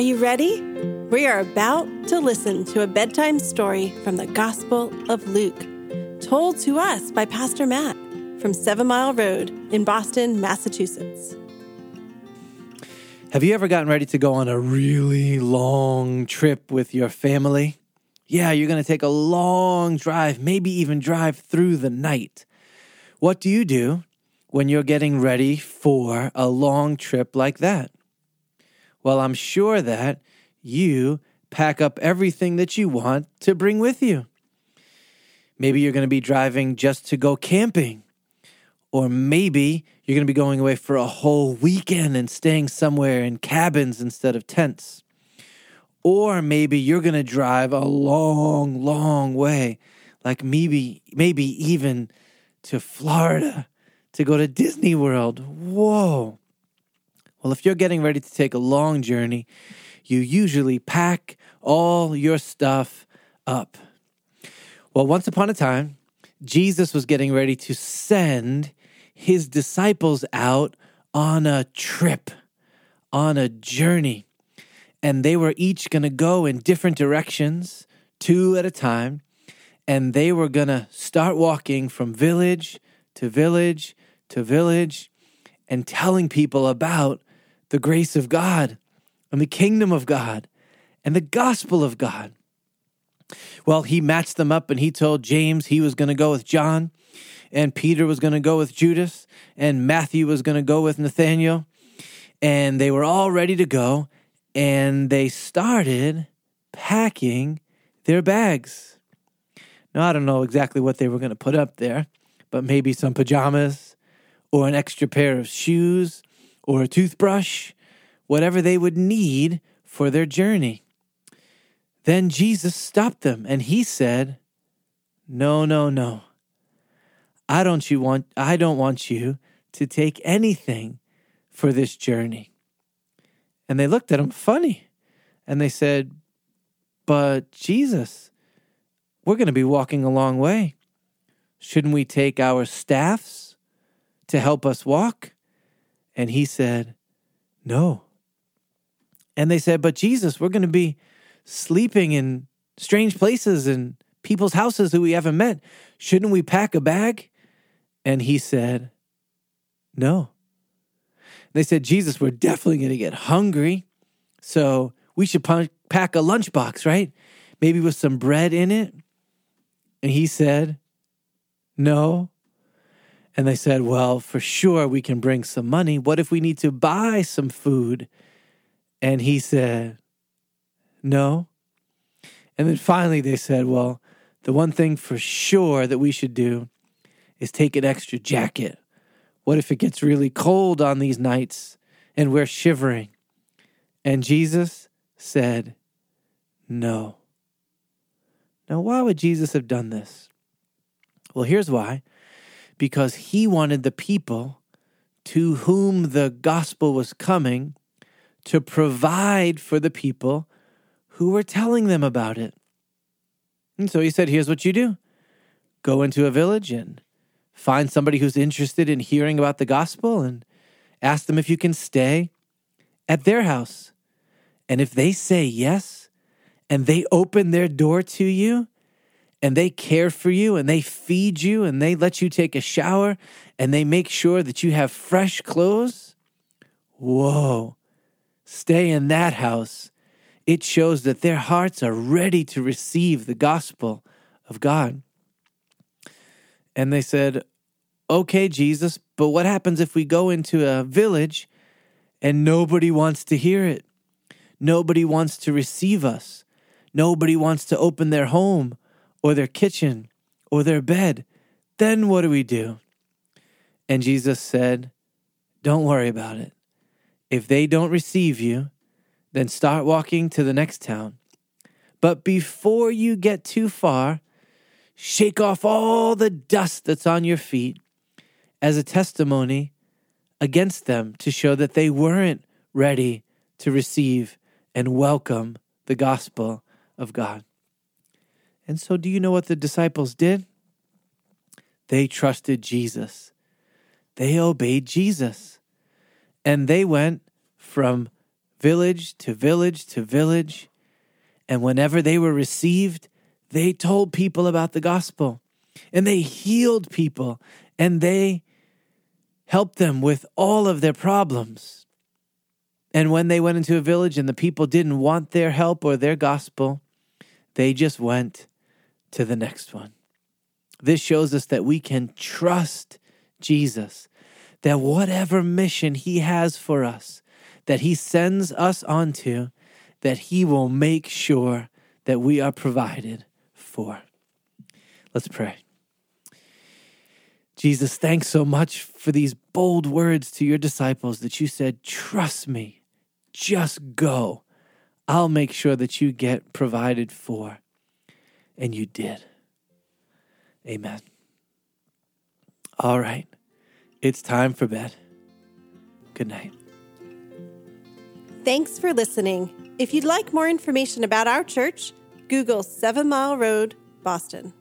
Are you ready? We are about to listen to a bedtime story from the Gospel of Luke, told to us by Pastor Matt from Seven Mile Road in Boston, Massachusetts. Have you ever gotten ready to go on a really long trip with your family? Yeah, you're going to take a long drive, maybe even drive through the night. What do you do when you're getting ready for a long trip like that? Well, I'm sure that you pack up everything that you want to bring with you. Maybe you're going to be driving just to go camping. Or maybe you're going to be going away for a whole weekend and staying somewhere in cabins instead of tents. Or maybe you're going to drive a long, long way, like maybe maybe even to Florida to go to Disney World. Whoa. Well, if you're getting ready to take a long journey, you usually pack all your stuff up. Well, once upon a time, Jesus was getting ready to send his disciples out on a trip, on a journey. And they were each going to go in different directions, two at a time. And they were going to start walking from village to village to village and telling people about the grace of God and the kingdom of God and the gospel of God. Well, he matched them up and he told James he was going to go with John, and Peter was going to go with Judas, and Matthew was going to go with Nathaniel. And they were all ready to go, and they started packing their bags. Now, I don't know exactly what they were going to put up there, but maybe some pajamas, or an extra pair of shoes, or a toothbrush, whatever they would need for their journey. Then Jesus stopped them and he said, No, no, no. I don't you want I don't want you to take anything for this journey. And they looked at him funny and they said, But Jesus, we're going to be walking a long way. Shouldn't we take our staffs to help us walk? And he said, No. And they said, But Jesus, we're going to be sleeping in strange places and people's houses who we haven't met. Shouldn't we pack a bag? And he said, No. They said, Jesus, we're definitely going to get hungry. So we should pack a lunchbox, right? Maybe with some bread in it. And he said, No. And they said, Well, for sure we can bring some money. What if we need to buy some food? And he said, No. And then finally they said, Well, the one thing for sure that we should do is take an extra jacket. What if it gets really cold on these nights and we're shivering? And Jesus said, No. Now, why would Jesus have done this? Well, here's why because he wanted the people to whom the gospel was coming to provide for the people who were telling them about it. And so he said, Here's what you do go into a village and find somebody who's interested in hearing about the gospel and ask them if you can stay at their house. And if they say yes and they open their door to you, and they care for you and they feed you and they let you take a shower and they make sure that you have fresh clothes, whoa, stay in that house. It shows that their hearts are ready to receive the gospel of God. And they said, Okay, Jesus, but what happens if we go into a village and nobody wants to hear it? Nobody wants to receive us. Nobody wants to open their home or their kitchen or their bed, then what do we do? And Jesus said, Don't worry about it. If they don't receive you, then start walking to the next town. But before you get too far, shake off all the dust that's on your feet as a testimony against them to show that they weren't ready to receive and welcome the gospel of God. And so, do you know what the disciples did? They trusted Jesus, they obeyed Jesus, and they went from village to village to village. And whenever they were received, they told people about the gospel and they healed people and they helped them with all of their problems. And when they went into a village and the people didn't want their help or their gospel, they just went to the next one. This shows us that we can trust Jesus, that whatever mission he has for us, that he sends us onto, that he will make sure that we are provided for. Let's pray. Jesus, thanks so much for these bold words to your disciples that you said, Trust me, just go. I'll make sure that you get provided for. And you did. Amen. All right, it's time for bed. Good night. Thanks for listening. If you'd like more information about our church, Google Seven Mile Road, Boston.